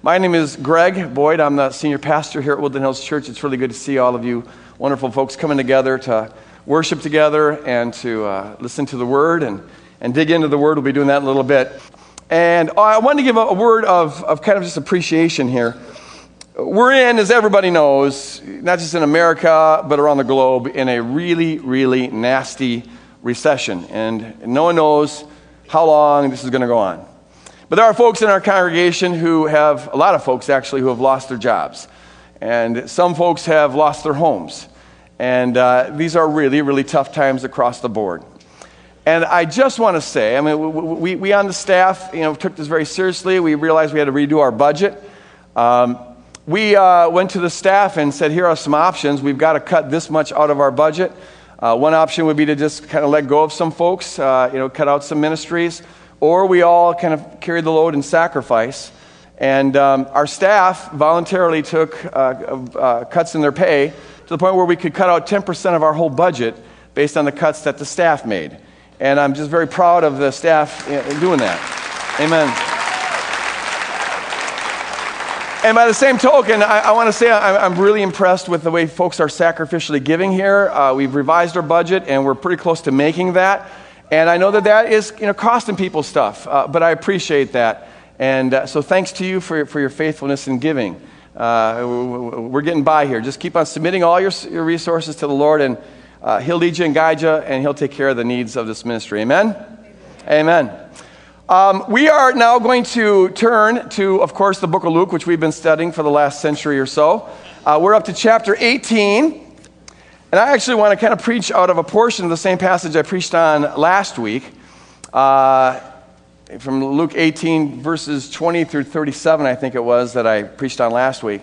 My name is Greg Boyd. I'm the senior pastor here at Woodland Hills Church. It's really good to see all of you wonderful folks coming together to worship together and to uh, listen to the Word and, and dig into the Word. We'll be doing that in a little bit. And I wanted to give a, a word of, of kind of just appreciation here. We're in, as everybody knows, not just in America, but around the globe, in a really, really nasty recession. And no one knows how long this is going to go on. But there are folks in our congregation who have, a lot of folks actually, who have lost their jobs. And some folks have lost their homes. And uh, these are really, really tough times across the board. And I just want to say, I mean, we, we on the staff, you know, took this very seriously. We realized we had to redo our budget. Um, we uh, went to the staff and said, here are some options. We've got to cut this much out of our budget. Uh, one option would be to just kind of let go of some folks, uh, you know, cut out some ministries or we all kind of carried the load and sacrifice. And um, our staff voluntarily took uh, uh, cuts in their pay to the point where we could cut out 10% of our whole budget based on the cuts that the staff made. And I'm just very proud of the staff in doing that. Amen. And by the same token, I, I want to say I'm, I'm, really impressed with the way folks are sacrificially giving here. Uh, we've revised our budget, and we're pretty close to making that. And I know that that is you know, costing people stuff, uh, but I appreciate that. And uh, so thanks to you for, for your faithfulness in giving. Uh, we're getting by here. Just keep on submitting all your, your resources to the Lord, and uh, He'll lead you and guide you, and He'll take care of the needs of this ministry. Amen? Amen. Um, we are now going to turn to, of course, the book of Luke, which we've been studying for the last century or so. Uh, we're up to chapter 18. And I actually want to kind of preach out of a portion of the same passage I preached on last week uh, from Luke 18, verses 20 through 37, I think it was, that I preached on last week.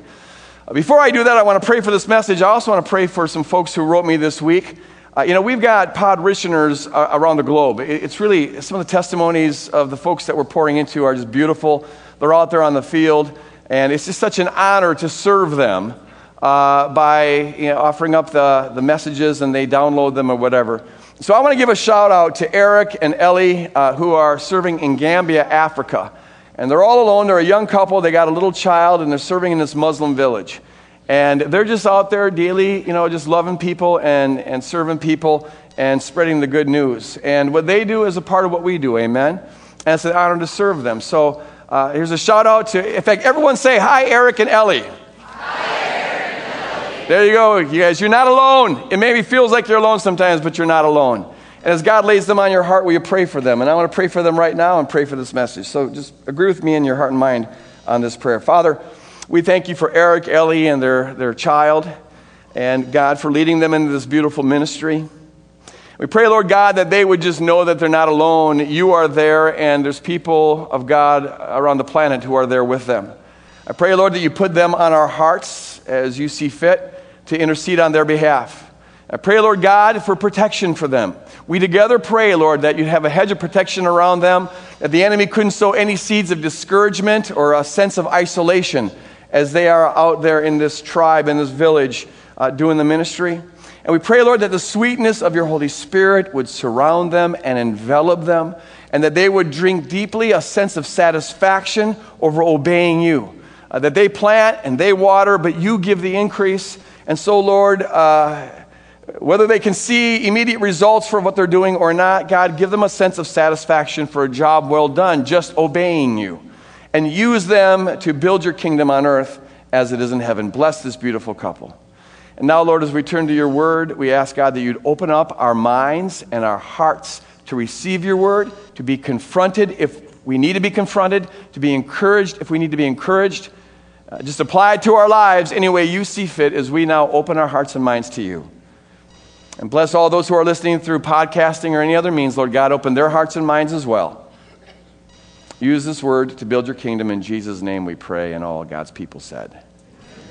Before I do that, I want to pray for this message. I also want to pray for some folks who wrote me this week. Uh, you know, we've got pod parishioners uh, around the globe. It's really, some of the testimonies of the folks that we're pouring into are just beautiful. They're out there on the field, and it's just such an honor to serve them uh, by you know, offering up the, the messages and they download them or whatever. So I want to give a shout out to Eric and Ellie uh, who are serving in Gambia, Africa. And they're all alone. They're a young couple. They got a little child and they're serving in this Muslim village. And they're just out there daily, you know, just loving people and, and serving people and spreading the good news. And what they do is a part of what we do, amen? And it's an honor to serve them. So uh, here's a shout out to, in fact, everyone say hi, Eric and Ellie. There you go, you guys. You're not alone. It maybe feels like you're alone sometimes, but you're not alone. And as God lays them on your heart, will you pray for them? And I want to pray for them right now and pray for this message. So just agree with me in your heart and mind on this prayer. Father, we thank you for Eric, Ellie, and their, their child, and God, for leading them into this beautiful ministry. We pray, Lord God, that they would just know that they're not alone. You are there, and there's people of God around the planet who are there with them. I pray, Lord, that you put them on our hearts as you see fit to intercede on their behalf. I pray, Lord God, for protection for them. We together pray, Lord, that you'd have a hedge of protection around them, that the enemy couldn't sow any seeds of discouragement or a sense of isolation as they are out there in this tribe, in this village, uh, doing the ministry. And we pray, Lord, that the sweetness of your Holy Spirit would surround them and envelop them, and that they would drink deeply a sense of satisfaction over obeying you. Uh, that they plant and they water, but you give the increase. And so, Lord, uh, whether they can see immediate results for what they're doing or not, God, give them a sense of satisfaction for a job well done, just obeying you. And use them to build your kingdom on earth as it is in heaven. Bless this beautiful couple. And now, Lord, as we turn to your word, we ask God that you'd open up our minds and our hearts to receive your word, to be confronted if we need to be confronted, to be encouraged if we need to be encouraged. Uh, just apply it to our lives any way you see fit as we now open our hearts and minds to you. And bless all those who are listening through podcasting or any other means, Lord God, open their hearts and minds as well. Use this word to build your kingdom. In Jesus' name we pray, and all God's people said.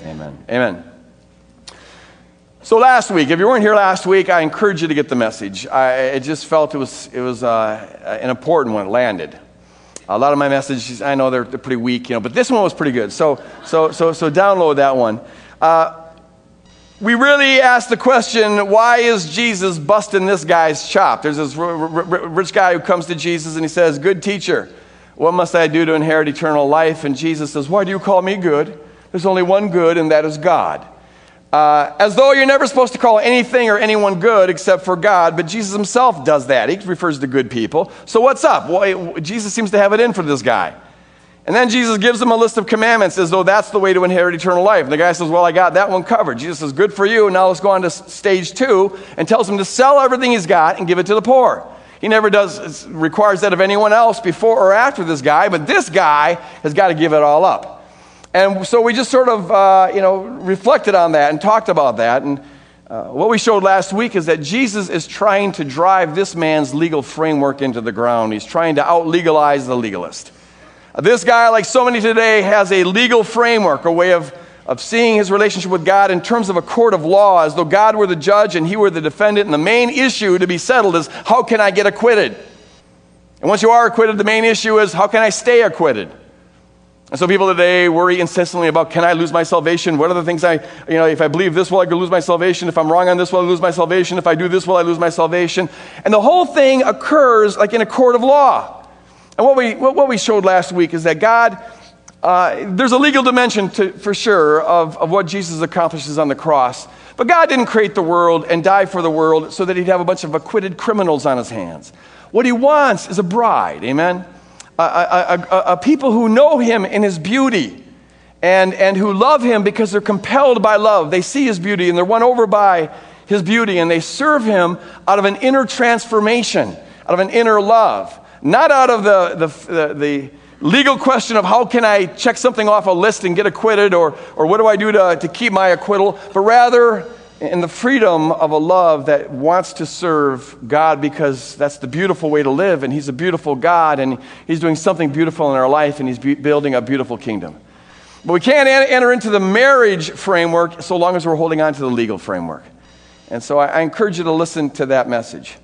Amen. Amen. So last week, if you weren't here last week, I encourage you to get the message. I, I just felt it was, it was uh, an important one. It landed. A lot of my messages, I know they're, they're pretty weak, you know, but this one was pretty good. So, so, so, so download that one. Uh, we really ask the question why is Jesus busting this guy's chop? There's this r- r- rich guy who comes to Jesus and he says, Good teacher, What must I do to inherit eternal life? And Jesus says, Why do you call me good? There's only one good, and that is God. Uh, as though you're never supposed to call anything or anyone good except for God, but Jesus himself does that. He refers to good people. So what's up? Well, Jesus seems to have it in for this guy. And then Jesus gives him a list of commandments as though that's the way to inherit eternal life. And the guy says, Well, I got that one covered. Jesus says, Good for you. Now let's go on to stage two and tells him to sell everything he's got and give it to the poor. He never does, requires that of anyone else before or after this guy, but this guy has got to give it all up. And so we just sort of, uh, you know, reflected on that and talked about that. And uh, what we showed last week is that Jesus is trying to drive this man's legal framework into the ground. He's trying to out legalize the legalist. This guy, like so many today, has a legal framework, a way of, of seeing his relationship with God in terms of a court of law, as though God were the judge and he were the defendant. And the main issue to be settled is how can I get acquitted? And once you are acquitted, the main issue is how can I stay acquitted? And so people today worry incessantly about can I lose my salvation? What are the things I, you know, if I believe this, will I lose my salvation? If I'm wrong on this, will I lose my salvation? If I do this, will I lose my salvation? And the whole thing occurs like in a court of law. And what we, what, we showed last week is that God, uh, there's a legal dimension to, for sure of, of what Jesus accomplishes on the cross. But God didn't create the world and die for the world so that he'd have a bunch of acquitted criminals on his hands. What he wants is a bride, amen? A, a, a, people who know him in his beauty and, and who love him because they're compelled by love. They see his beauty and they're won over by his beauty and they serve him out of an inner transformation, out of an inner love, not out of the, the, the, the legal question of how can I check something off a list and get acquitted or, or what do I do to, to keep my acquittal, but rather and the freedom of a love that wants to serve God because that's the beautiful way to live, and He's a beautiful God, and He's doing something beautiful in our life, and He's building a beautiful kingdom. But we can't enter into the marriage framework so long as we're holding on to the legal framework. And so I, I encourage you to listen to that message.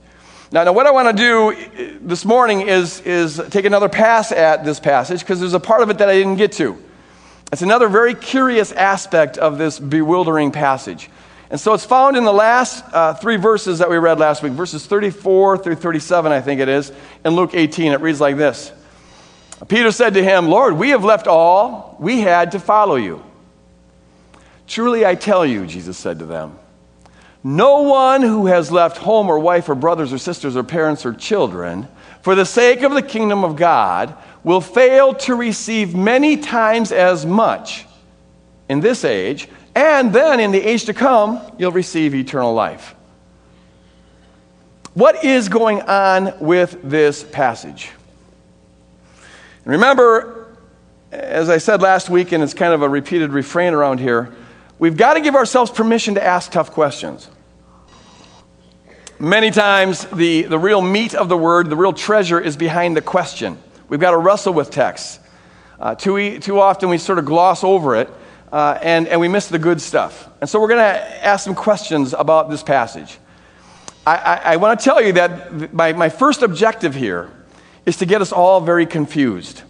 Now, now what I want to do uh, this morning is, is take another pass at this passage because there's a part of it that I didn't get to. It's another very curious aspect of this bewildering passage. And so it's found in the last uh, three verses that we read last week, verses 34 through 37, I think it is, in Luke 18. It reads like this Peter said to him, Lord, we have left all we had to follow you. Truly I tell you, Jesus said to them, no one who has left home or wife or brothers or sisters or parents or children for the sake of the kingdom of God will fail to receive many times as much in this age and then in the age to come, you'll receive eternal life. What is going on with this passage? And Remember, as I said last week, and it's kind of a repeated refrain around here, we've got to give ourselves permission to ask tough questions. Many times, the, the real meat of the word, the real treasure, is behind the question. We've got to wrestle with texts. Uh, too, too often, we sort of gloss over it uh, and, and we miss the good stuff. And so we're going to ask some questions about this passage. I, I, I want to tell you that my, my first objective here is to get us all very confused.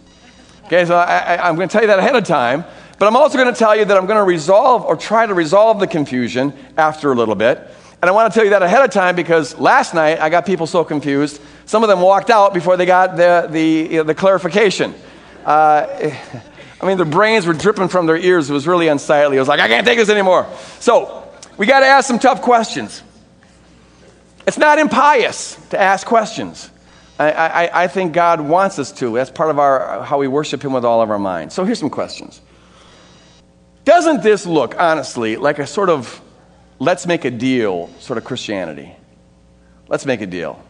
Okay, so I, I'm going to tell you that ahead of time, but I'm also going to tell you that I'm going to resolve or try to resolve the confusion after a little bit. And I want to tell you that ahead of time because last night I got people so confused. Some of them walked out before they got the, the, you know, the clarification. Uh, I mean, their brains were dripping from their ears. It was really unsightly. I was like, I can't take this anymore. So, we got to ask some tough questions. It's not impious to ask questions. I, I, I, think God wants us to. That's part of our, how we worship Him with all of our minds. So, here's some questions. Doesn't this look, honestly, like a sort of let's make a deal sort of Christianity? Let's make a deal.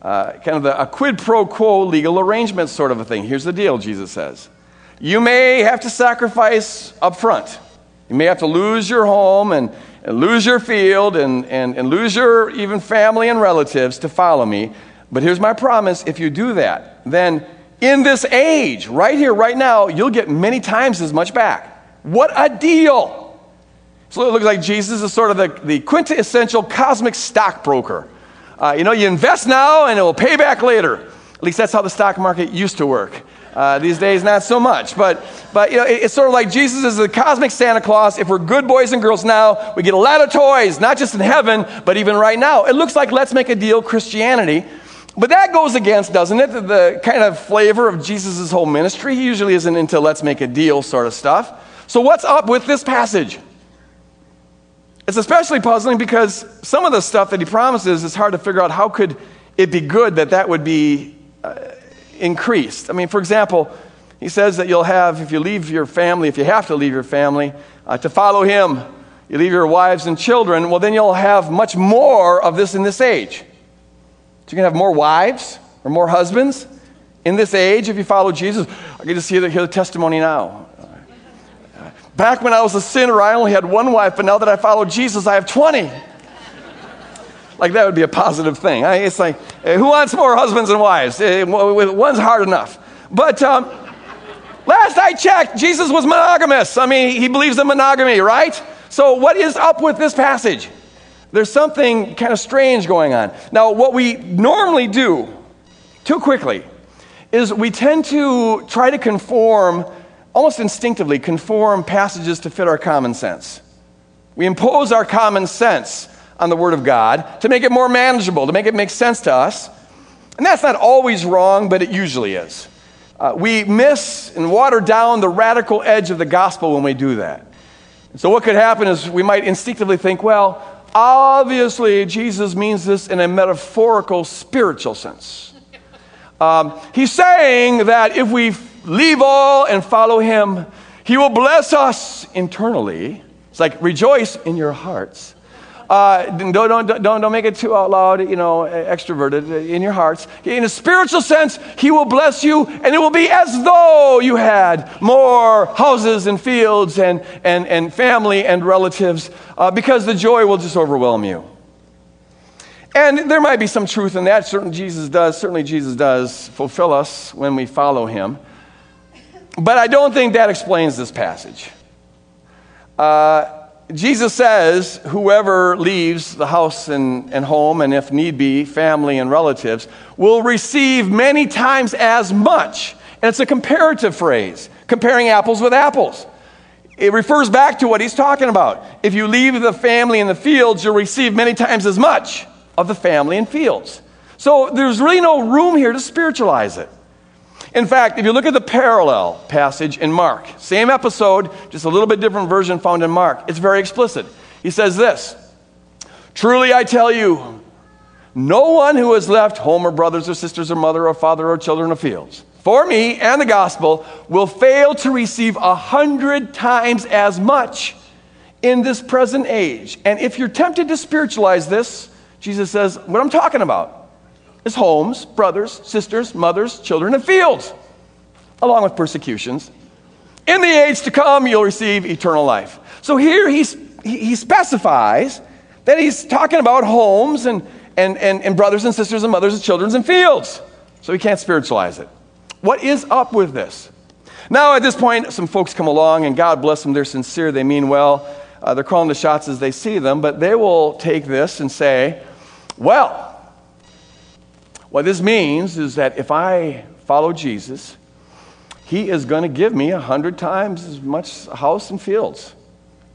Uh, kind of the, a quid pro quo legal arrangement sort of a thing. Here's the deal, Jesus says. You may have to sacrifice up front. You may have to lose your home and, and lose your field and, and, and lose your even family and relatives to follow me. But here's my promise if you do that, then in this age, right here, right now, you'll get many times as much back. What a deal! So it looks like Jesus is sort of the, the quintessential cosmic stockbroker. Uh, you know, you invest now and it will pay back later. At least that's how the stock market used to work. Uh, these days, not so much. But, but you know, it, it's sort of like Jesus is the cosmic Santa Claus. If we're good boys and girls now, we get a lot of toys, not just in heaven, but even right now. It looks like let's make a deal Christianity, But that goes against, doesn't it, the, the kind of flavor of Jesus' whole ministry? He usually isn't into let's make a deal sort of stuff. So, what's up with this passage? It's especially puzzling because some of the stuff that he promises is hard to figure out how could it be good that that would be uh, increased. I mean, for example, he says that you'll have, if you leave your family, if you have to leave your family uh, to follow him, you leave your wives and children, well, then you'll have much more of this in this age. So you can have more wives or more husbands in this age if you follow Jesus. I get to see the, hear the testimony now. Back when I was a sinner, I only had one wife, but now that I follow Jesus, I have 20. Like that would be a positive thing. It's like, eh, who wants more husbands and wives? Eh, one's hard enough. But um, last I checked, Jesus was monogamous. I mean, he believes in monogamy, right? So, what is up with this passage? There's something kind of strange going on. Now, what we normally do, too quickly, is we tend to try to conform almost instinctively conform passages to fit our common sense. We impose our common sense on the Word of God to make it more manageable, to make it make sense to us. And that's not always wrong, but it usually is. Uh, we miss and water down the radical edge of the gospel when we do that. So, what could happen is we might instinctively think, well, obviously, Jesus means this in a metaphorical, spiritual sense. Um, he's saying that if we leave all and follow him. He will bless us internally. It's like rejoice in your hearts. Uh, don't, don't, don't, don't make it too out loud, you know, extroverted in your hearts. In a spiritual sense, He will bless you, and it will be as though you had more houses and fields and, and, and family and relatives, uh, because the joy will just overwhelm you. And there might be some truth in that. Certainly, Jesus does. Certainly, Jesus does fulfill us when we follow Him. But I don't think that explains this passage. Uh, Jesus says, whoever leaves the house and, and home, and if need be, family and relatives, will receive many times as much. And it's a comparative phrase, comparing apples with apples. It refers back to what he's talking about. If you leave the family in the fields, you'll receive many times as much of the family and fields. So there's really no room here to spiritualize it. In fact, if you look at the parallel passage in Mark, same episode, just a little bit different version found in Mark, it's very explicit. He says this Truly I tell you, no one who has left home or brothers or sisters or mother or father or children or fields for me and the gospel will fail to receive a hundred times as much in this present age. And if you're tempted to spiritualize this, Jesus says, what I'm talking about is homes, brothers, sisters, mothers, children, and fields, along with persecutions. In the age to come, you'll receive eternal life. So here he's, he specifies that he's talking about homes and, and, and, and brothers and sisters and mothers and children and fields. So he can't spiritualize it. What is up with this? Now, at this point, some folks come along, and God bless them, they're sincere, they mean well. Uh, they're calling the shots as they see them, but they will take this and say, well, what this means is that if I follow Jesus, he is going to give me a hundred times as much house and fields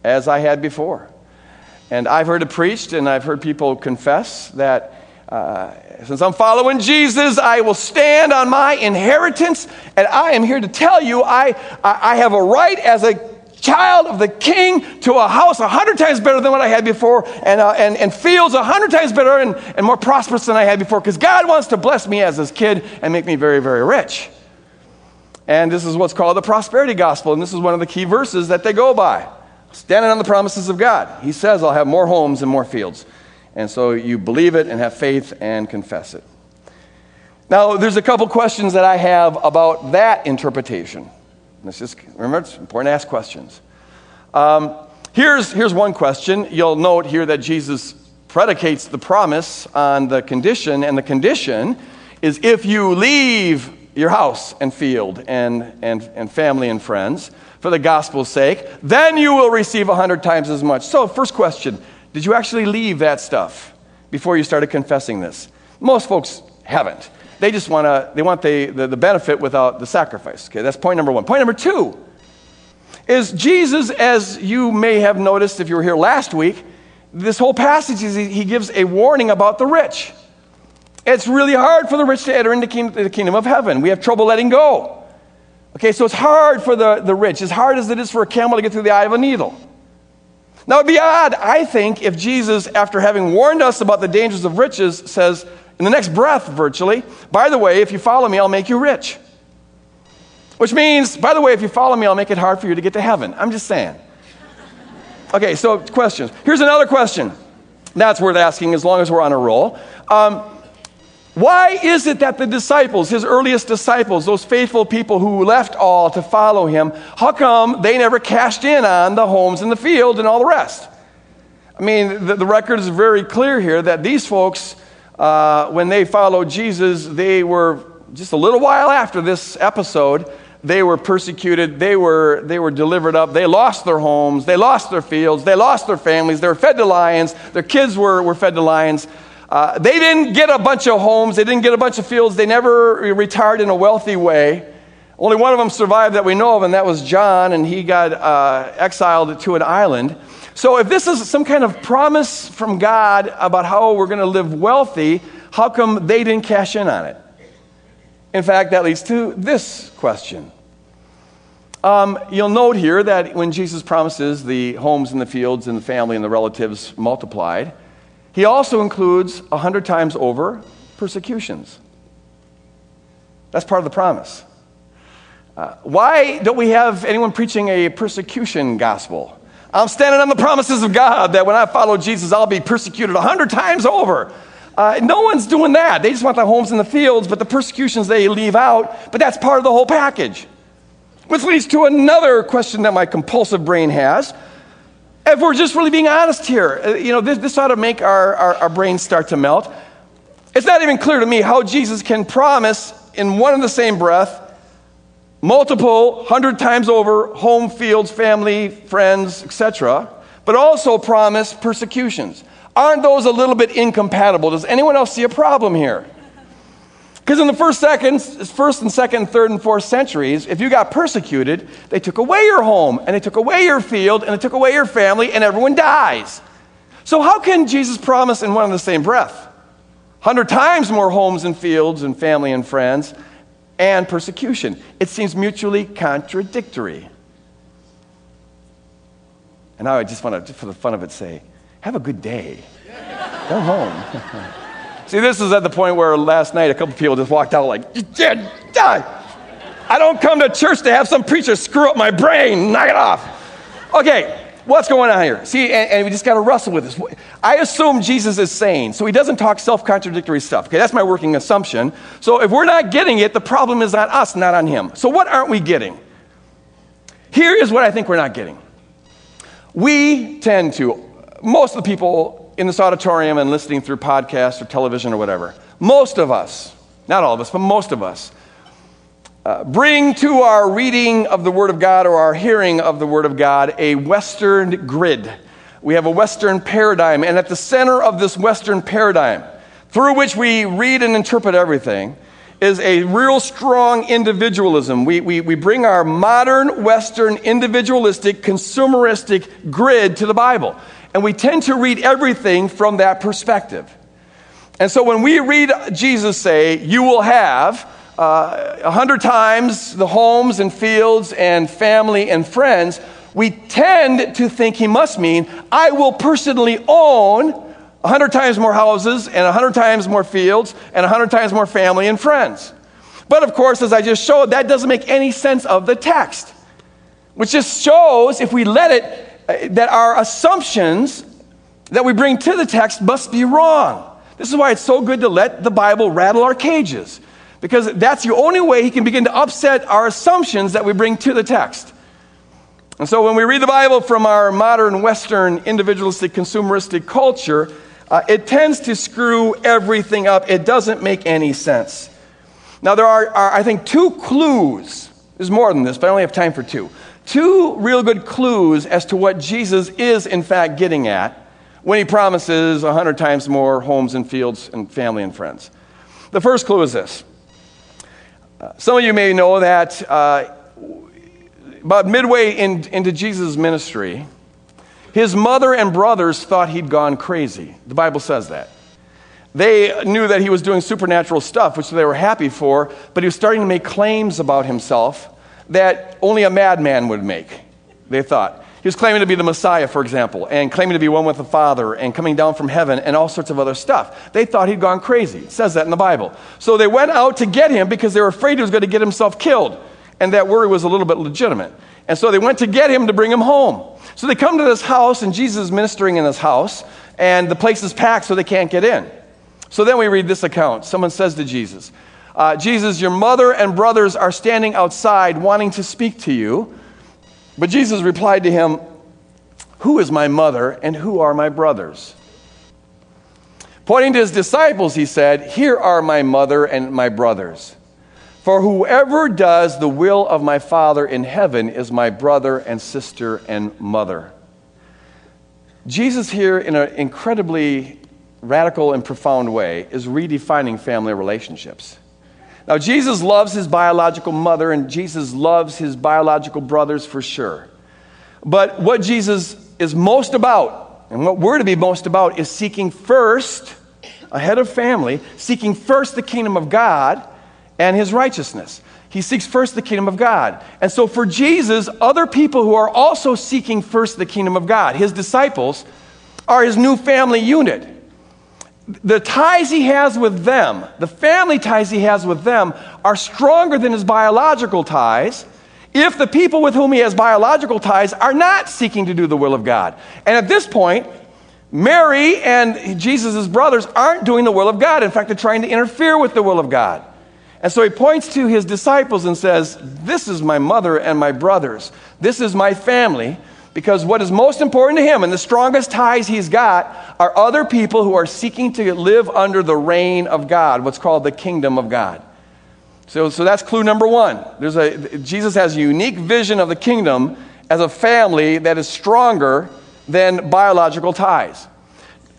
as I had before. And I've heard it preached, and I've heard people confess that uh, since I'm following Jesus, I will stand on my inheritance. And I am here to tell you, I, I have a right as a child of the king to a house a hundred times better than what I had before, and, uh, and, and fields a hundred times better and, and more prosperous than I had before, because God wants to bless me as his kid and make me very, very rich. And this is what's called the prosperity gospel, and this is one of the key verses that they go by. Standing on the promises of God. He says, I'll have more homes and more fields. And so you believe it and have faith and confess it. Now, there's a couple questions that I have about that interpretation. Let's just remember, it's important to ask questions. Um, here's, here's one question. You'll note here that Jesus predicates the promise on the condition, and the condition is if you leave your house and field and, and, and family and friends for the gospel's sake, then you will receive a hundred times as much. So, first question Did you actually leave that stuff before you started confessing this? Most folks haven't. They just want to, they want the, the, the benefit without the sacrifice. Okay, that's point number one. Point number two is Jesus, as you may have noticed if you were here last week, this whole passage is he gives a warning about the rich. It's really hard for the rich to enter into the kingdom of heaven. We have trouble letting go. Okay, so it's hard for the, the rich, as hard as it is for a camel to get through the eye of a needle. Now, it'd be odd, I think, if Jesus, after having warned us about the dangers of riches, says, in the next breath, virtually, by the way, if you follow me, I'll make you rich. Which means, by the way, if you follow me, I'll make it hard for you to get to heaven. I'm just saying. Okay, so questions. Here's another question. That's worth asking as long as we're on a roll. Um, why is it that the disciples, his earliest disciples, those faithful people who left all to follow him, how come they never cashed in on the homes and the fields and all the rest? I mean, the, the record is very clear here that these folks, uh, when they followed Jesus, they were just a little while after this episode, they were persecuted, they were, they were delivered up, they lost their homes, they lost their fields, they lost their families, they were fed to lions, their kids were, were fed to lions. Uh, they didn't get a bunch of homes, they didn't get a bunch of fields, they never retired in a wealthy way. Only one of them survived that we know of, and that was John, and he got uh, exiled to an island. So, if this is some kind of promise from God about how we're going to live wealthy, how come they didn't cash in on it? In fact, that leads to this question. Um, you'll note here that when Jesus promises the homes and the fields and the family and the relatives multiplied, he also includes a hundred times over persecutions. That's part of the promise. Uh, why don't we have anyone preaching a persecution gospel? I'm standing on the promises of God that when I follow Jesus, I'll be persecuted a hundred times over. Uh, no one's doing that. They just want the homes in the fields, but the persecutions they leave out, but that's part of the whole package. Which leads to another question that my compulsive brain has if we're just really being honest here, uh, you know, this, this ought to make our, our, our brains start to melt. It's not even clear to me how Jesus can promise in one and the same breath multiple, hundred times over, home, fields, family, friends, etc., but also promise persecutions. Aren't those a little bit incompatible? Does anyone else see a problem here? Because in the first, second, first and second, third and fourth centuries, if you got persecuted, they took away your home and they took away your field and they took away your family and everyone dies. So how can Jesus promise in one and the same breath? Hundred times more homes and fields and family and friends and persecution. It seems mutually contradictory. And now I just want to, for the fun of it, say, have a good day. Go home. See, this is at the point where last night a couple people just walked out like, die. I don't come to church to have some preacher screw up my brain. Knock it off. Okay, what's going on here? See, and, and we just got to wrestle with this. I assume Jesus is sane, so he doesn't talk self contradictory stuff. Okay, that's my working assumption. So if we're not getting it, the problem is on us, not on him. So what aren't we getting? Here is what I think we're not getting. We tend to, most of the people in this auditorium and listening through podcasts or television or whatever, most of us, not all of us, but most of us, uh, bring to our reading of the Word of God or our hearing of the Word of God a Western grid. We have a Western paradigm, and at the center of this Western paradigm, through which we read and interpret everything, is a real strong individualism. We, we, we bring our modern, Western, individualistic, consumeristic grid to the Bible. And we tend to read everything from that perspective. And so when we read Jesus say, You will have a uh, hundred times the homes and fields and family and friends, we tend to think he must mean, I will personally own a hundred times more houses and a hundred times more fields and a hundred times more family and friends. But of course, as I just showed, that doesn't make any sense of the text, which just shows if we let it uh, that our assumptions that we bring to the text must be wrong. This is why it's so good to let the Bible rattle our cages, because that's the only way he can begin to upset our assumptions that we bring to the text. And so when we read the Bible from our modern Western individualistic consumeristic culture, uh, it tends to screw everything up. It doesn't make any sense. Now, there are, are, I think, two clues. There's more than this, but I only have time for two two real good clues as to what Jesus is, in fact, getting at when he promises a hundred times more homes and fields and family and friends. The first clue is this. Some of you may know that uh, about midway in, into Jesus' ministry, his mother and brothers thought he'd gone crazy. The Bible says that. They knew that he was doing supernatural stuff, which they were happy for, but he was starting to make claims about himself that only a madman would make, they thought. He was claiming to be the Messiah, for example, and claiming to be one with the Father and coming down from heaven and all sorts of other stuff. They thought he'd gone crazy. It says that in the Bible. So they went out to get him because they were afraid he was going to get himself killed. And that worry was a little bit legitimate. And so they went to get him to bring him home. So they come to this house, and Jesus is ministering in this house, and the place is packed so they can't get in. So then we read this account. Someone says to Jesus, uh, Jesus, your mother and brothers are standing outside wanting to speak to you. But Jesus replied to him, Who is my mother and who are my brothers? Pointing to his disciples, he said, Here are my mother and my brothers. For whoever does the will of my Father in heaven is my brother and sister and mother. Jesus, here, in an incredibly radical and profound way, is redefining family relationships. Now, Jesus loves his biological mother, and Jesus loves his biological brothers for sure. But what Jesus is most about, and what we're to be most about, is seeking first, ahead of family, seeking first the kingdom of God and his righteousness. He seeks first the kingdom of God. And so, for Jesus, other people who are also seeking first the kingdom of God, his disciples, are his new family unit the ties he has with them, the family ties he has with them, are stronger than his biological ties if the people with whom he has biological ties are not seeking to do the will of God. And at this point, Mary and Jesus' brothers aren't doing the will of God. In fact, they're trying to interfere with the will of God. And so he points to his disciples and says, This is my mother and my brothers. This is my family because what is most important to him and the strongest ties he's got are other people who are seeking to live under the reign of God, what's called the kingdom of God. So, so that's clue number one. There's a, Jesus has a unique vision of the kingdom as a family that is stronger than biological ties.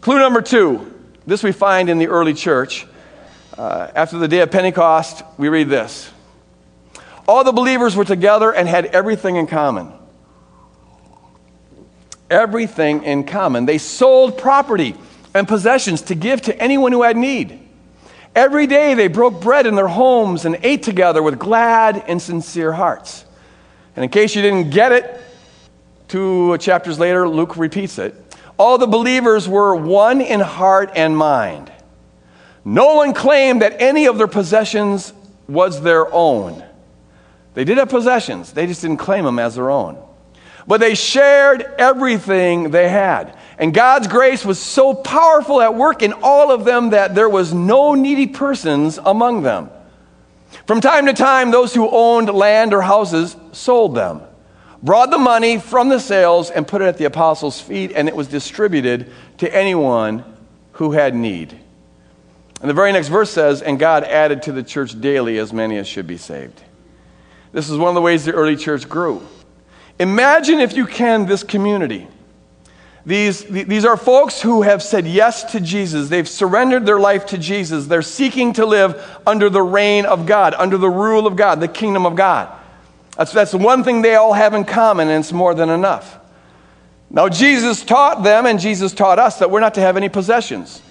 Clue number two this we find in the early church. Uh, after the day of Pentecost, we read this All the believers were together and had everything in common everything in common. They sold property and possessions to give to anyone who had need. Every day they broke bread in their homes and ate together with glad and sincere hearts. And in case you didn't get it, two chapters later, Luke repeats it. All the believers were one in heart and mind. No one claimed that any of their possessions was their own. They did have possessions, they just didn't claim them as their own. But they shared everything they had. And God's grace was so powerful at work in all of them that there was no needy persons among them. From time to time, those who owned land or houses sold them, brought the money from the sales, and put it at the apostles' feet, and it was distributed to anyone who had need. And the very next verse says, And God added to the church daily as many as should be saved. This is one of the ways the early church grew. Imagine, if you can, this community. These, these are folks who have said yes to Jesus. They've surrendered their life to Jesus. They're seeking to live under the reign of God, under the rule of God, the kingdom of God. That's, that's one thing they all have in common, and it's more than enough. Now, Jesus taught them, and Jesus taught us that we're not to have any possessions.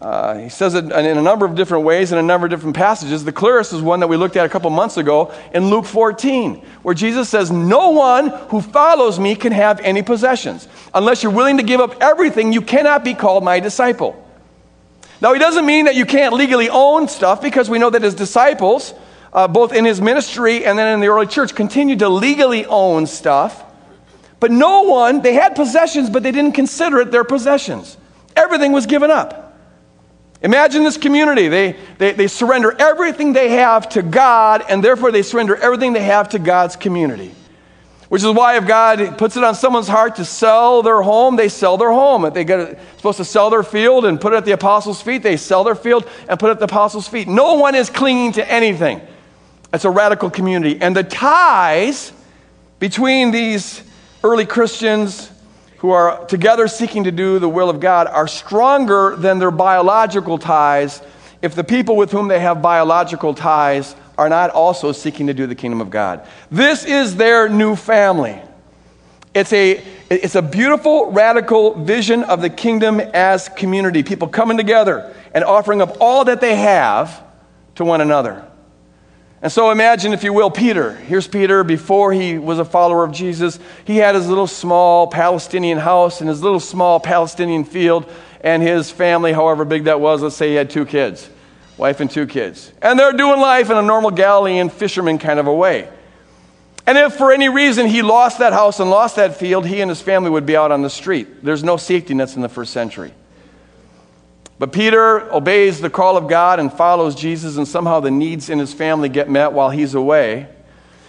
Uh, he says it in a number of different ways in a number of different passages. The clearest is one that we looked at a couple months ago in Luke 14, where Jesus says, No one who follows me can have any possessions. Unless you're willing to give up everything, you cannot be called my disciple. Now, he doesn't mean that you can't legally own stuff because we know that his disciples, uh, both in his ministry and then in the early church, continued to legally own stuff. But no one, they had possessions, but they didn't consider it their possessions. Everything was given up. Imagine this community. They, they, they surrender everything they have to God, and therefore they surrender everything they have to God's community. Which is why, if God puts it on someone's heart to sell their home, they sell their home. If they're supposed to sell their field and put it at the apostles' feet, they sell their field and put it at the apostles' feet. No one is clinging to anything. It's a radical community. And the ties between these early Christians who are together seeking to do the will of God are stronger than their biological ties if the people with whom they have biological ties are not also seeking to do the kingdom of God. This is their new family. It's a, it's a beautiful, radical vision of the kingdom as community. People coming together and offering up all that they have to one another. And so imagine, if you will, Peter. Here's Peter before he was a follower of Jesus. He had his little small Palestinian house and his little small Palestinian field, and his family, however big that was, let's say he had two kids, wife and two kids. And they're doing life in a normal Galilean fisherman kind of a way. And if for any reason he lost that house and lost that field, he and his family would be out on the street. There's no safety nets in the first century. But Peter obeys the call of God and follows Jesus, and somehow the needs in his family get met while he's away.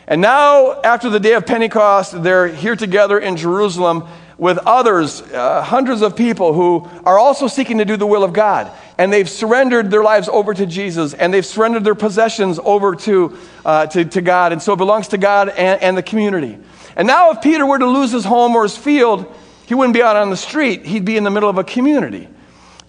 And now, after the day of Pentecost, they're here together in Jerusalem with others, uh, hundreds of people who are also seeking to do the will of God. And they've surrendered their lives over to Jesus, and they've surrendered their possessions over to, uh, to, to, God. And so it belongs to God and, and the community. And now, if Peter were to lose his home or his field, he wouldn't be out on the street, he'd be in the middle of a community.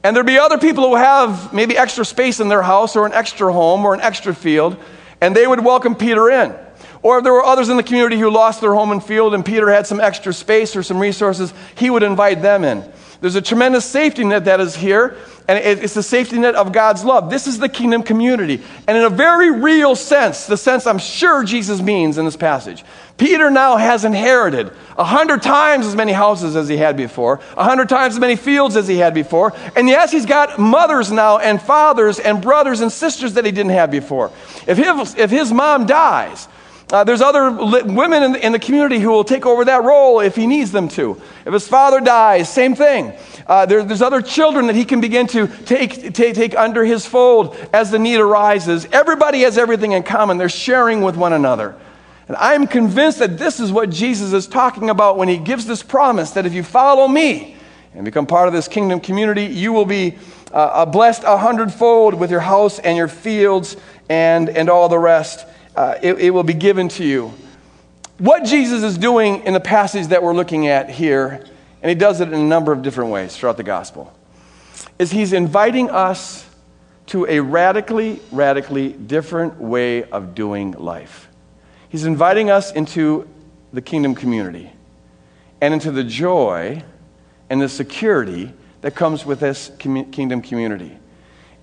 And there'd be other people who have maybe extra space in their house or an extra home or an extra field, and they would welcome Peter in. Or if there were others in the community who lost their home and field and Peter had some extra space or some resources, he would invite them in. There's a tremendous safety net that is here, and it's the safety net of God's love. This is the kingdom community. And in a very real sense, the sense I'm sure Jesus means in this passage, Peter now has inherited a hundred times as many houses as he had before, a hundred times as many fields as he had before. And yes, he's got mothers now and fathers and brothers and sisters that he didn't have before. If his, if his mom dies, uh, there's other li- women in the, in the, community who will take over that role if he needs them to. If his father dies, same thing. Uh, there, there's other children that he can begin to take, take, take under his fold as the need arises. Everybody has everything in common, they're sharing with one another. And I'm convinced that this is what Jesus is talking about when he gives this promise that if you follow me and become part of this kingdom community, you will be uh, blessed a hundredfold with your house and your fields and, and all the rest uh, it, it will be given to you. What Jesus is doing in the passage that we're looking at here, and he does it in a number of different ways throughout the gospel, is he's inviting us to a radically, radically different way of doing life. He's inviting us into the kingdom community and into the joy and the security that comes with this kingdom community.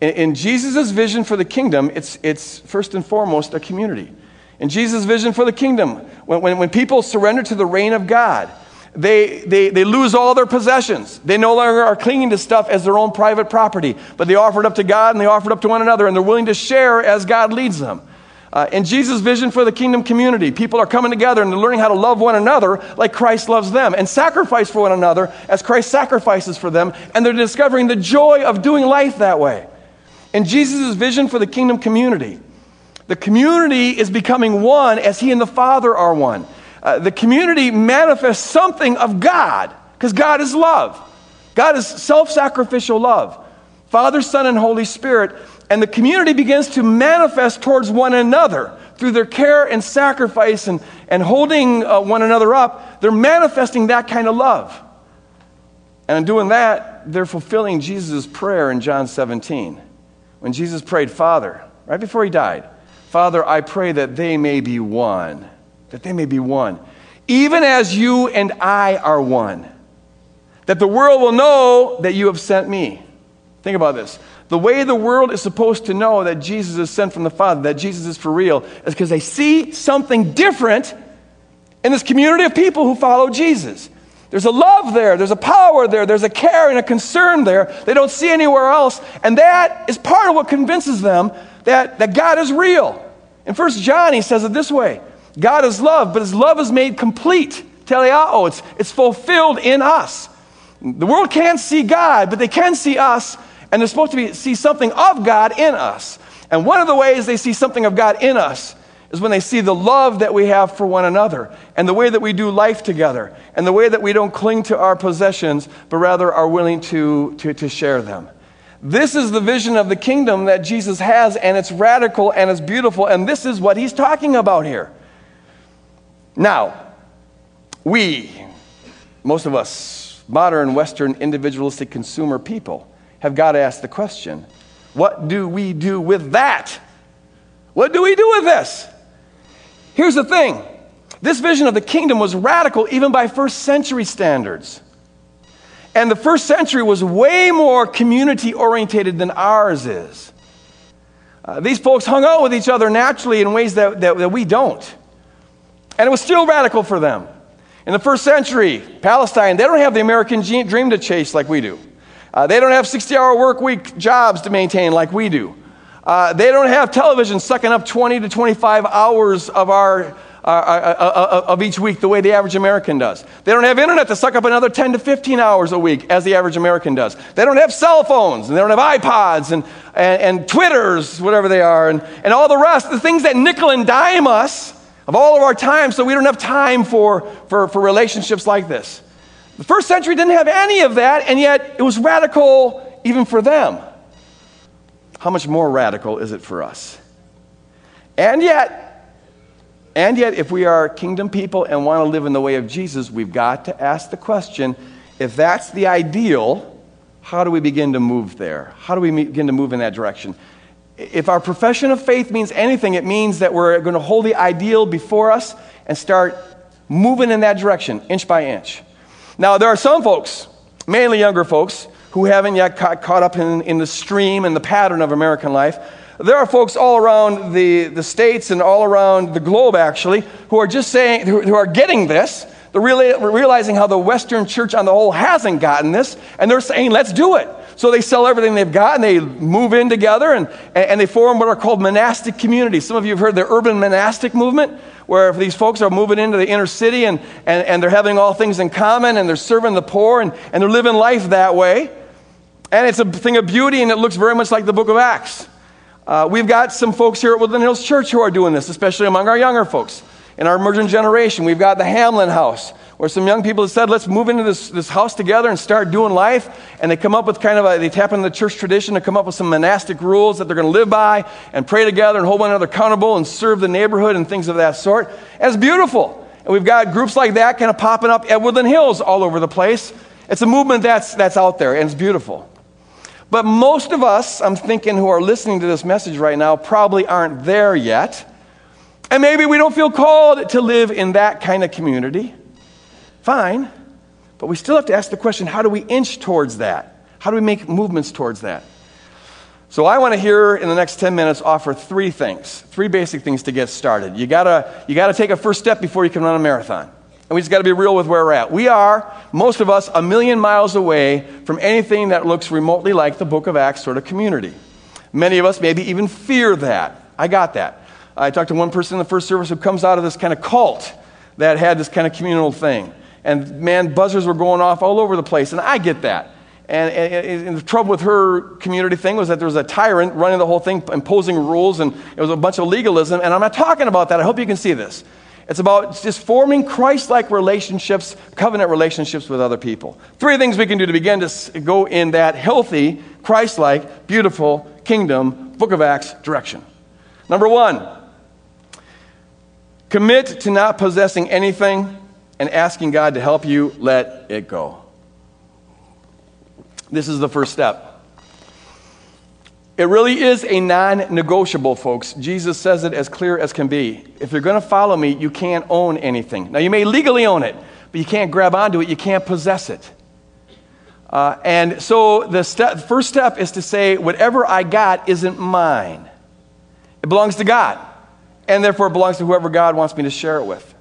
In, in Jesus' vision for the kingdom, it's, it's first and foremost a community. In Jesus' vision for the kingdom, when, when, when people surrender to the reign of God, they, they, they lose all their possessions. They no longer are clinging to stuff as their own private property, but they offer it up to God and they offer it up to one another, and they're willing to share as God leads them. Uh, in Jesus' vision for the kingdom community, people are coming together and they're learning how to love one another like Christ loves them and sacrifice for one another as Christ sacrifices for them, and they're discovering the joy of doing life that way. In Jesus' vision for the kingdom community, the community is becoming one as he and the Father are one. Uh, the community manifests something of God because God is love. God is self sacrificial love. Father, Son, and Holy Spirit. And the community begins to manifest towards one another through their care and sacrifice and, and holding uh, one another up. They're manifesting that kind of love. And in doing that, they're fulfilling Jesus' prayer in John 17 when Jesus prayed, Father, right before he died, Father, I pray that they may be one, that they may be one, even as you and I are one, that the world will know that you have sent me. Think about this. The way the world is supposed to know that Jesus is sent from the Father, that Jesus is for real, is because they see something different in this community of people who follow Jesus. There's a love there, there's a power there, there's a care and a concern there they don't see anywhere else. And that is part of what convinces them that, that God is real. In First John, he says it this way God is love, but his love is made complete. Teleao, it's, it's fulfilled in us. The world can't see God, but they can see us, and they're supposed to be, see something of God in us. And one of the ways they see something of God in us is when they see the love that we have for one another and the way that we do life together and the way that we don't cling to our possessions, but rather are willing to, to, to share them. This is the vision of the kingdom that Jesus has, and it's radical and it's beautiful, and this is what he's talking about here. Now, we, most of us, modern Western individualistic consumer people, have got to ask the question what do we do with that? What do we do with this? Here's the thing this vision of the kingdom was radical even by first century standards. And the first century was way more community orientated than ours is. Uh, these folks hung out with each other naturally in ways that, that, that we don't. And it was still radical for them. In the first century, Palestine, they don't have the American dream to chase like we do. Uh, they don't have 60 hour work week jobs to maintain like we do. Uh, they don't have television sucking up 20 to 25 hours of our uh, uh, uh, of each week the way the average American does. They don't have internet to suck up another 10 to 15 hours a week as the average American does. They don't have cell phones, and they don't have iPods and, and, and Twitters, whatever they are, and, and all the rest, the things that nickel and dime us of all of our time so we don't have time for, for, for relationships like this. The first century didn't have any of that, and yet it was radical even for them. How much more radical is it for us? And yet, and yet, if we are kingdom people and want to live in the way of Jesus, we've got to ask the question if that's the ideal, how do we begin to move there? How do we begin to move in that direction? If our profession of faith means anything, it means that we're going to hold the ideal before us and start moving in that direction, inch by inch. Now, there are some folks, mainly younger folks, who haven't yet caught, caught up in, in the stream and the pattern of American life there are folks all around the, the states and all around the globe, actually, who are just saying, who, who are getting this. They're really realizing how the Western church on the whole hasn't gotten this, and they're saying, let's do it. So they sell everything they've got and they move in together and, and they form what are called monastic communities. Some of you have heard the urban monastic movement, where these folks are moving into the inner city and, and, and they're having all things in common and they're serving the poor and, and they're living life that way. And it's a thing of beauty and it looks very much like the book of Acts. Uh, we've got some folks here at Woodland Hills Church who are doing this, especially among our younger folks. In our emerging generation, we've got the Hamlin House, where some young people have said, let's move into this, this house together and start doing life. And they come up with kind of a, they tap into the church tradition to come up with some monastic rules that they're going to live by and pray together and hold one another accountable and serve the neighborhood and things of that sort. And it's beautiful. And we've got groups like that kind of popping up at Woodland Hills all over the place. It's a movement that's, that's out there and it's beautiful. But most of us, I'm thinking, who are listening to this message right now, probably aren't there yet. And maybe we don't feel called to live in that kind of community. Fine. But we still have to ask the question how do we inch towards that? How do we make movements towards that? So I want to hear in the next 10 minutes offer three things, three basic things to get started. You gotta, you gotta take a first step before you can run a marathon. And we just got to be real with where we're at. We are, most of us, a million miles away from anything that looks remotely like the book of Acts sort of community. Many of us maybe even fear that. I got that. I talked to one person in the first service who comes out of this kind of cult that had this kind of communal thing. And man, buzzers were going off all over the place, and I get that. And, and, and, the trouble with her community thing was that there was a tyrant running the whole thing, imposing rules, and it was a bunch of legalism. And I'm not talking about that. I hope you can see this. It's about just forming Christ like relationships, covenant relationships with other people. Three things we can do to begin to go in that healthy, Christ like, beautiful kingdom, book of Acts direction. Number one, commit to not possessing anything and asking God to help you let it go. This is the first step. It really is a non negotiable, folks. Jesus says it as clear as can be. If you're going to follow me, you can't own anything. Now, you may legally own it, but you can't grab onto it, you can't possess it. Uh, and so the, step, first step is to say, whatever I got isn't mine. It belongs to God, and therefore it belongs to whoever God wants me to share it with.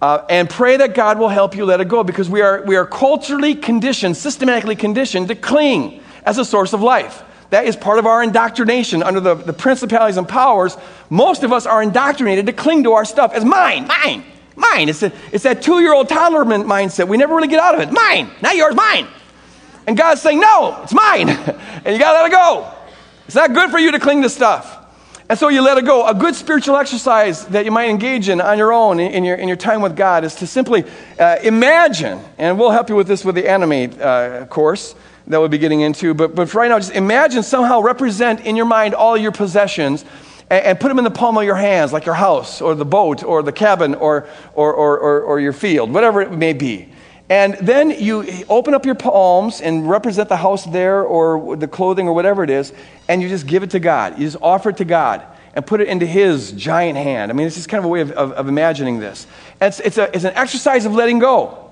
Uh, and pray that God will help you let it go because we are, we are culturally conditioned, systematically conditioned to cling as a source of life. That is part of our indoctrination under the, the principalities and powers. Most of us are indoctrinated to cling to our stuff as mine, mine, mine. It's, a, it's that two year old toddler mindset. We never really get out of it. Mine, not yours, mine. And God's saying, no, it's mine. and you got to let it go. It's not good for you to cling to stuff. And so you let it go. A good spiritual exercise that you might engage in on your own in, your, in your time with God is to simply uh, imagine, and we'll help you with this with the Animate uh, course that we'll be getting into. But, but for right now, just imagine somehow represent in your mind all your possessions and, and, put them in the palm of your hands, like your house or the boat or the cabin or, or, or, or, or your field, whatever it may be. And then you open up your palms and represent the house there or the clothing or whatever it is, and you just give it to God. You just offer it to God and put it into His giant hand. I mean, it's just kind of a way of, of, of imagining this. And it's, it's, a, it's an exercise of letting go.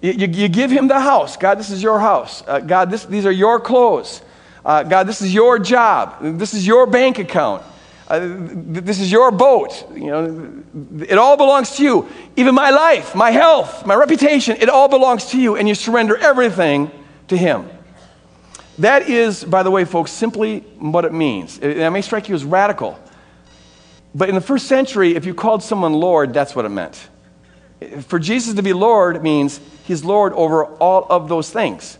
You, you, give him the house. God, this is your house. Uh, God, this, these are your clothes. Uh, God, this is your job. This is your bank account. Uh, this is your boat. You know, it all belongs to you. Even my life, my health, my reputation, it all belongs to you, and you surrender everything to Him. That is, by the way, folks, simply what it means. It, that may strike you as radical, but in the first century, if you called someone Lord, that's what it meant. For Jesus to be Lord means He's Lord over all of those things.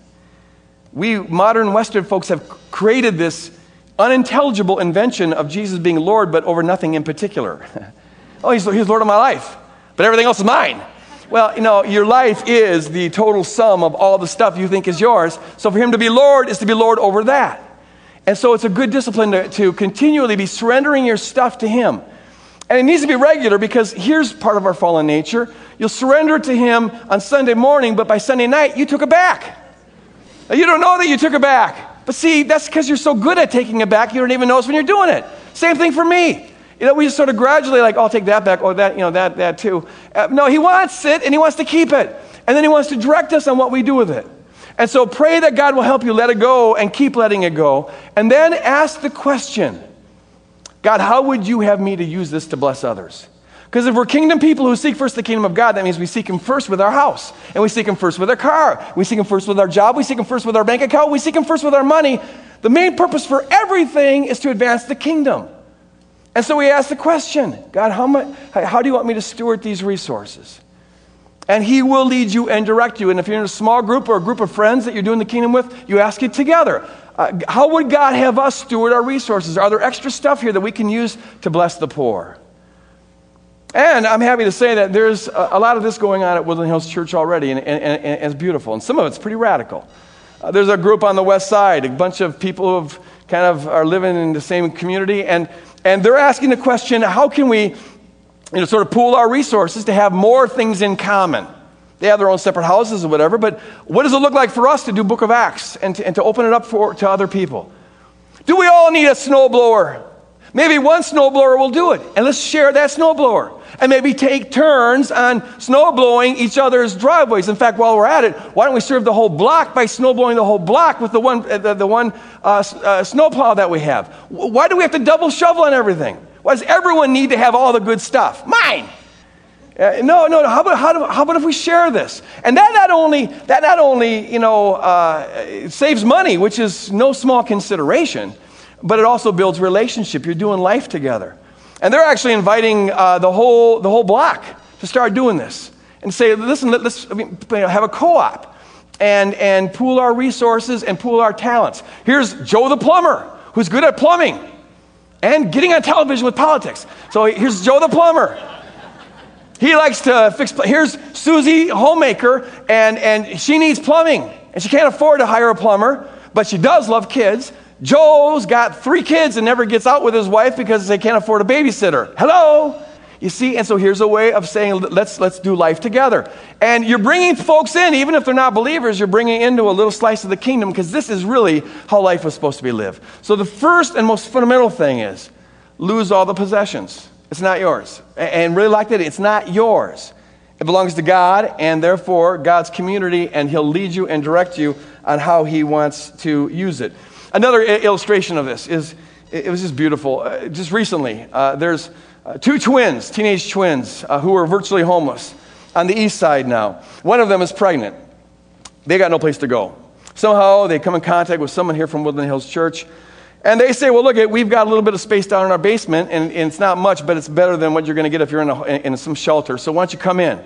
We modern Western folks have created this unintelligible invention of Jesus being Lord, but over nothing in particular. oh, he's, he's Lord of my life, but everything else is mine. Well, you know, your life is the total sum of all the stuff you think is yours. So for him to be Lord is to be Lord over that. And so it's a good discipline to, to continually be surrendering your stuff to him. And it needs to be regular because here's part of our fallen nature. You'll surrender to him on Sunday morning, but by Sunday night, you took it back. Now, you don't know that you took it back. But see, that's because you're so good at taking it back, you don't even notice when you're doing it. Same thing for me. You know, we just sort of gradually like, oh, I'll take that back, or that, you know, that, that too. Uh, no, he wants it and he wants to keep it. And then he wants to direct us on what we do with it. And so pray that God will help you let it go and keep letting it go. And then ask the question God, how would you have me to use this to bless others? Because if we're kingdom people who seek first the kingdom of God, that means we seek Him first with our house, and we seek Him first with our car, we seek Him first with our job, we seek Him first with our bank account, we seek Him first with our money. The main purpose for everything is to advance the kingdom. And so we ask the question God, how, much, how do you want me to steward these resources? And He will lead you and direct you. And if you're in a small group or a group of friends that you're doing the kingdom with, you ask it together. Uh, how would God have us steward our resources? Are there extra stuff here that we can use to bless the poor? And I'm happy to say that there's a, a lot of this going on at Woodland Hills Church already, and, and, and, and it's beautiful. And some of it's pretty radical. Uh, there's a group on the west side, a bunch of people who kind of are living in the same community, and, and they're asking the question how can we you know, sort of pool our resources to have more things in common? They have their own separate houses or whatever, but what does it look like for us to do Book of Acts and to, and to open it up for, to other people? Do we all need a snowblower? Maybe one snowblower will do it, and let's share that snowblower and maybe take turns on snow blowing each other's driveways. In fact, while we're at it, why don't we serve the whole block by snow blowing the whole block with the one, uh, the, the one uh, uh, snowplow that we have? Why do we have to double shovel on everything? Why does everyone need to have all the good stuff? Mine. Uh, no, no. How about, how, how about if we share this? And that not only, that not only you know, uh, saves money, which is no small consideration, but it also builds relationship. You're doing life together. And they're actually inviting uh, the, whole, the whole block to start doing this and say, listen, let's I mean, have a co op and, and pool our resources and pool our talents. Here's Joe the plumber, who's good at plumbing and getting on television with politics. So here's Joe the plumber. He likes to fix. Here's Susie homemaker, and, and she needs plumbing, and she can't afford to hire a plumber, but she does love kids. Joe's got three kids and never gets out with his wife because they can't afford a babysitter. Hello? You see, and so here's a way of saying, let's, let's do life together. And you're bringing folks in, even if they're not believers, you're bringing into a little slice of the kingdom because this is really how life was supposed to be lived. So the first and most fundamental thing is lose all the possessions. It's not yours. And really like that, it's not yours. It belongs to God and therefore God's community, and He'll lead you and direct you on how He wants to use it. Another illustration of this is it was just beautiful. Uh, just recently, uh, there's uh, two twins, teenage twins, uh, who are virtually homeless on the east side now. One of them is pregnant. They got no place to go. Somehow they come in contact with someone here from Woodland Hills Church. And they say, well, look, we've got a little bit of space down in our basement, and, and it's not much, but it's better than what you're going to get if you're in, a, in, some shelter. So why don't you come in?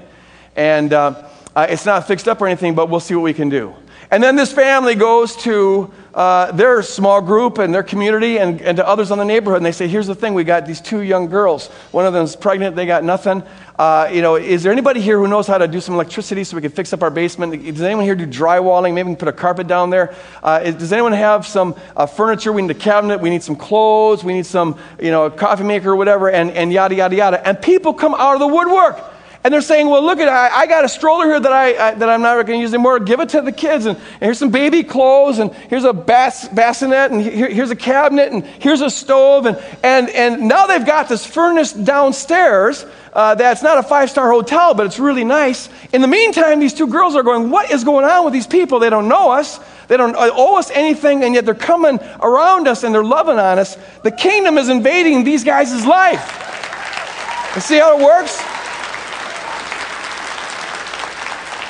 And uh, uh, it's not fixed up or anything, but we'll see what we can do. And then this family goes to uh, their small group and their community and, and to others on the neighborhood, and they say, Here's the thing, we got these two young girls. One of them's pregnant, they got nothing. Uh, you know, is there anybody here who knows how to do some electricity so we can fix up our basement? Does anyone here do drywalling? Maybe we can put a carpet down there. Uh, does anyone have some uh, furniture? We need a cabinet. We need some clothes. We need some, you know, a coffee maker or whatever, and, and yada, yada, yada. And people come out of the woodwork And they're saying, well, look at I, I got a stroller here that, I, I that I'm not going to use anymore. Give it to the kids. And, and here's some baby clothes. And here's a bas- bassinet. And here, here's a cabinet. And here's a stove. And, and, and now they've got this furnace downstairs uh, that's not a five star hotel, but it's really nice. In the meantime, these two girls are going, what is going on with these people? They don't know us. They don't owe us anything, and yet they're coming around us and they're loving on us. The kingdom is invading these guys' life. You see how it works?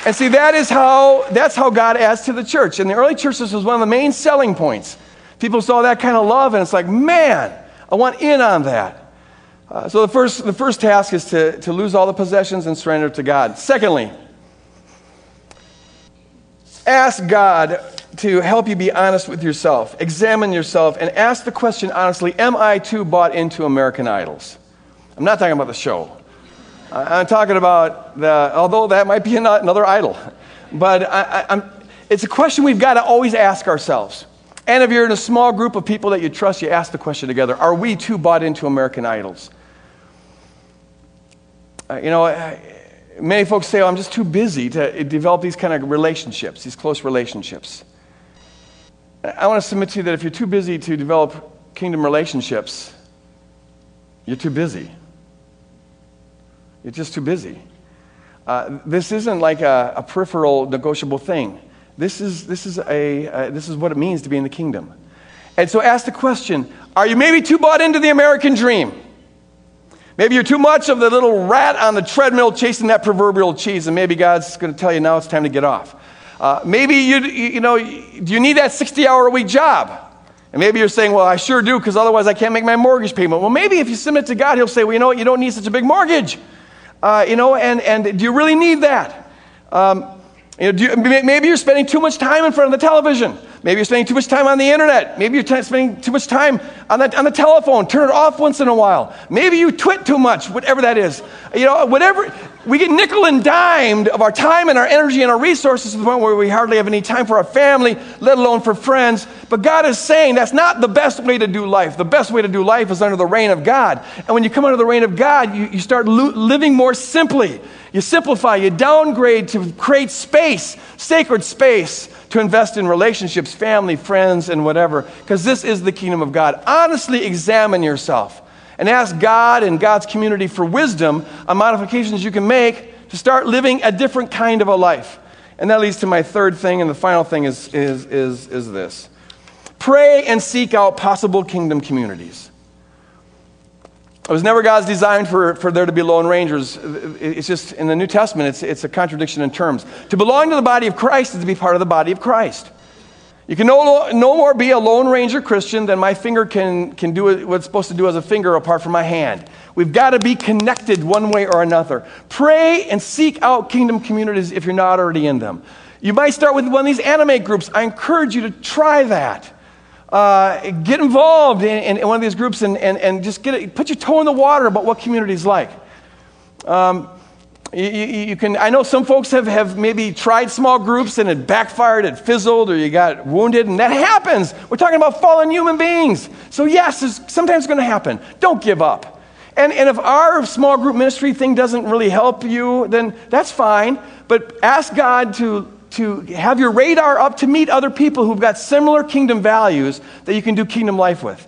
And see, that is how, that's how God adds to the church. In the early church, this was one of the main selling points. People saw that kind of love, and it's like, man, I want in on that. Uh, so the first, the first task is to, to lose all the possessions and surrender to God. Secondly, ask God to help you be honest with yourself. Examine yourself and ask the question honestly Am I too bought into American Idols? I'm not talking about the show. I'm talking about the, although that might be another idol. But I, it's a question we've got to always ask ourselves. And if you're in a small group of people that you trust, you ask the question together Are we too bought into American idols? Uh, you know, many folks say, oh, I'm just too busy to develop these kind of relationships, these close relationships. I want to submit to you that if you're too busy to develop kingdom relationships, you're too busy. You're just too busy. Uh, this isn't like a, a, peripheral negotiable thing. This is, this, is a, uh, this is what it means to be in the kingdom. And so ask the question Are you maybe too bought into the American dream? Maybe you're too much of the little rat on the treadmill chasing that proverbial cheese, and maybe God's going to tell you now it's time to get off. Uh, maybe you, you know, do you need that 60 hour a week job? And maybe you're saying, well, I sure do, because otherwise I can't make my mortgage payment. Well, maybe if you submit to God, He'll say, well, you know what, you don't need such a big mortgage. Uh, you know, and, and do you really need that? Um, you know, you, maybe you're spending too much time in front of the television. Maybe you're spending too much time on the internet. Maybe you're t- spending too much time on the, on the telephone. Turn it off once in a while. Maybe you twit too much, whatever that is. You know, whatever. We get nickel and dimed of our time and our energy and our resources to the point where we hardly have any time for our family, let alone for friends. But God is saying that's not the best way to do life. The best way to do life is under the reign of God. And when you come under the reign of God, you, you start lo- living more simply. You simplify, you downgrade to create space, sacred space to invest in relationships, family, friends, and whatever, because this is the kingdom of God. Honestly examine yourself and ask God and God's community for wisdom on modifications you can make to start living a different kind of a life. And that leads to my third thing, and the final thing is, is, is, is this pray and seek out possible kingdom communities. It was never God's design for, for there to be lone rangers. It's just in the New Testament, it's, it's a contradiction in terms. To belong to the body of Christ is to be part of the body of Christ. You can no, no more be a lone ranger Christian than my finger can, can do what it's supposed to do as a finger apart from my hand. We've got to be connected one way or another. Pray and seek out kingdom communities if you're not already in them. You might start with one of these anime groups. I encourage you to try that uh, get involved in, in, one of these groups and, and, and just get it, put your toe in the water about what community is like. Um, you, you, you, can, I know some folks have, have maybe tried small groups and it backfired, it fizzled, or you got wounded, and that happens. We're talking about fallen human beings. So, yes, it's sometimes going to happen. Don't give up. And, and if our small group ministry thing doesn't really help you, then that's fine. But ask God to to have your radar up to meet other people who've got similar kingdom values that you can do kingdom life with.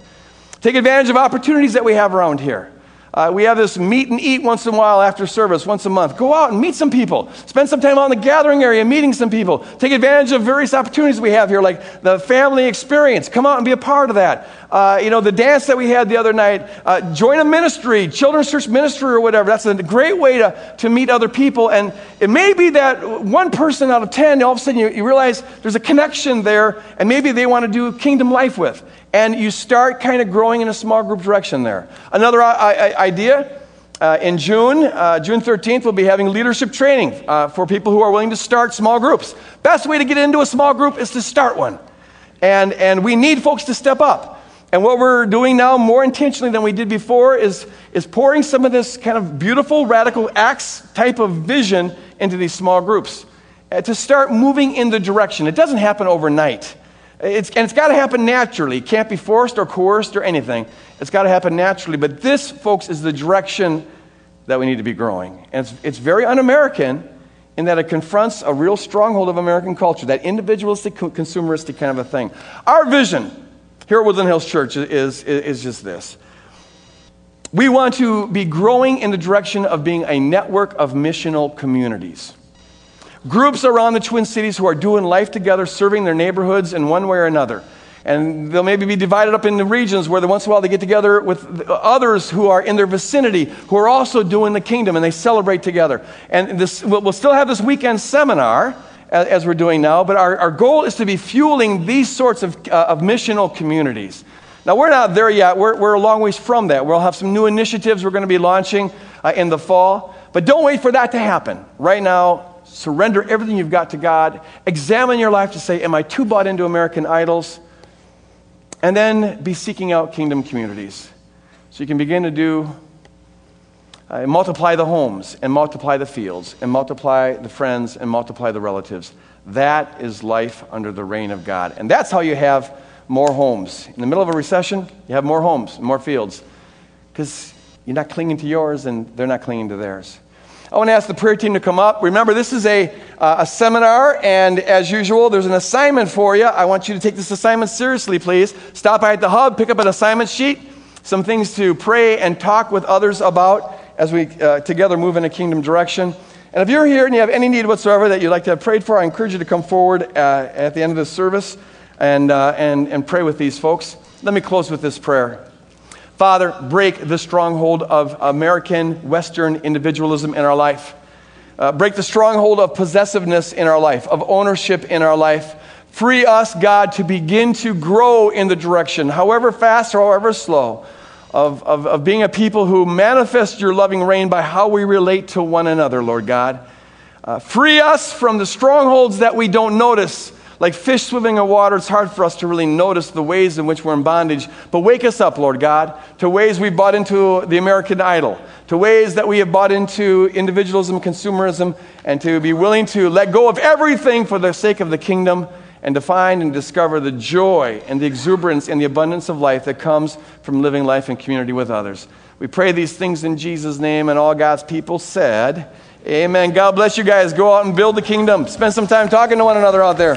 Take advantage of opportunities that we have around here. Uh, we have this meet and eat once in a while after service, once a month. Go out and meet some people. Spend some time in the gathering area meeting some people. Take advantage of various opportunities we have here, like the family experience. Come out and be a part of that. Uh, you know, the dance that we had the other night. Uh, join a ministry, children's church ministry or whatever. That's a great way to, to meet other people. And it may be that one person out of 10, all of a sudden you, you realize there's a connection there, and maybe they want to do kingdom life with and you start kind of growing in a small group direction there. Another uh, idea uh, in June, uh, June 13th, we'll be having leadership training uh, for people who are willing to start small groups. Best way to get into a small group is to start one. And, and we need folks to step up. And what we're doing now more intentionally than we did before is, is pouring some of this kind of beautiful, radical acts type of vision into these small groups uh, to start moving in the direction. It doesn't happen overnight. It's, and it's got to happen naturally. It can't be forced or coerced or anything. It's got to happen naturally. But this, folks, is the direction that we need to be growing. And it's, it's very un American in that it confronts a real stronghold of American culture, that individualistic, consumeristic kind of a thing. Our vision here at Woodland Hills Church is, is, is just this. We want to be growing in the direction of being a network of missional communities. Groups around the Twin Cities who are doing life together, serving their neighborhoods in one way or another. And they'll maybe be divided up into regions where once in a while they get together with others who are in their vicinity who are also doing the kingdom and they celebrate together. And this, we'll still have this weekend seminar as, we're doing now, but our, our goal is to be fueling these sorts of, uh, of missional communities. Now, we're not there yet. We're, we're a long ways from that. We'll have some new initiatives we're going to be launching uh, in the fall. But don't wait for that to happen. Right now, surrender everything you've got to God. Examine your life to say, Am I too bought into American idols? And then be seeking out kingdom communities. So you can begin to do, uh, multiply the homes, and multiply the fields, and multiply the friends, and multiply the relatives. That is life under the reign of God. And that's how you have more homes. In the middle of a recession, you have more homes, more fields. Because you're not clinging to yours, and they're not clinging to theirs. I want to ask the prayer team to come up. Remember, this is a, uh, a seminar, and as usual, there's an assignment for you. I want you to take this assignment seriously, please. Stop by at the hub, pick up an assignment sheet, some things to pray and talk with others about as we uh, together move in a kingdom direction. And if you're here and you have any need whatsoever that you'd like to have prayed for, I encourage you to come forward uh, at the end of the service and, uh, and, and pray with these folks. Let me close with this prayer. Father, break the stronghold of American Western individualism in our life. Uh, break the stronghold of possessiveness in our life, of ownership in our life. Free us, God, to begin to grow in the direction, however fast or however slow, of, of, of being a people who manifest your loving reign by how we relate to one another, Lord God. Uh, free us from the strongholds that we don't notice like fish swimming in water, it's hard for us to really notice the ways in which we're in bondage. But wake us up, Lord God, to ways we bought into the American idol, to ways that we have bought into individualism, consumerism, and to be willing to let go of everything for the sake of the kingdom and to find and discover the joy and the exuberance and the abundance of life that comes from living life in community with others. We pray these things in Jesus' name, and all God's people said, Amen. God bless you guys. Go out and build the kingdom. Spend some time talking to one another out there.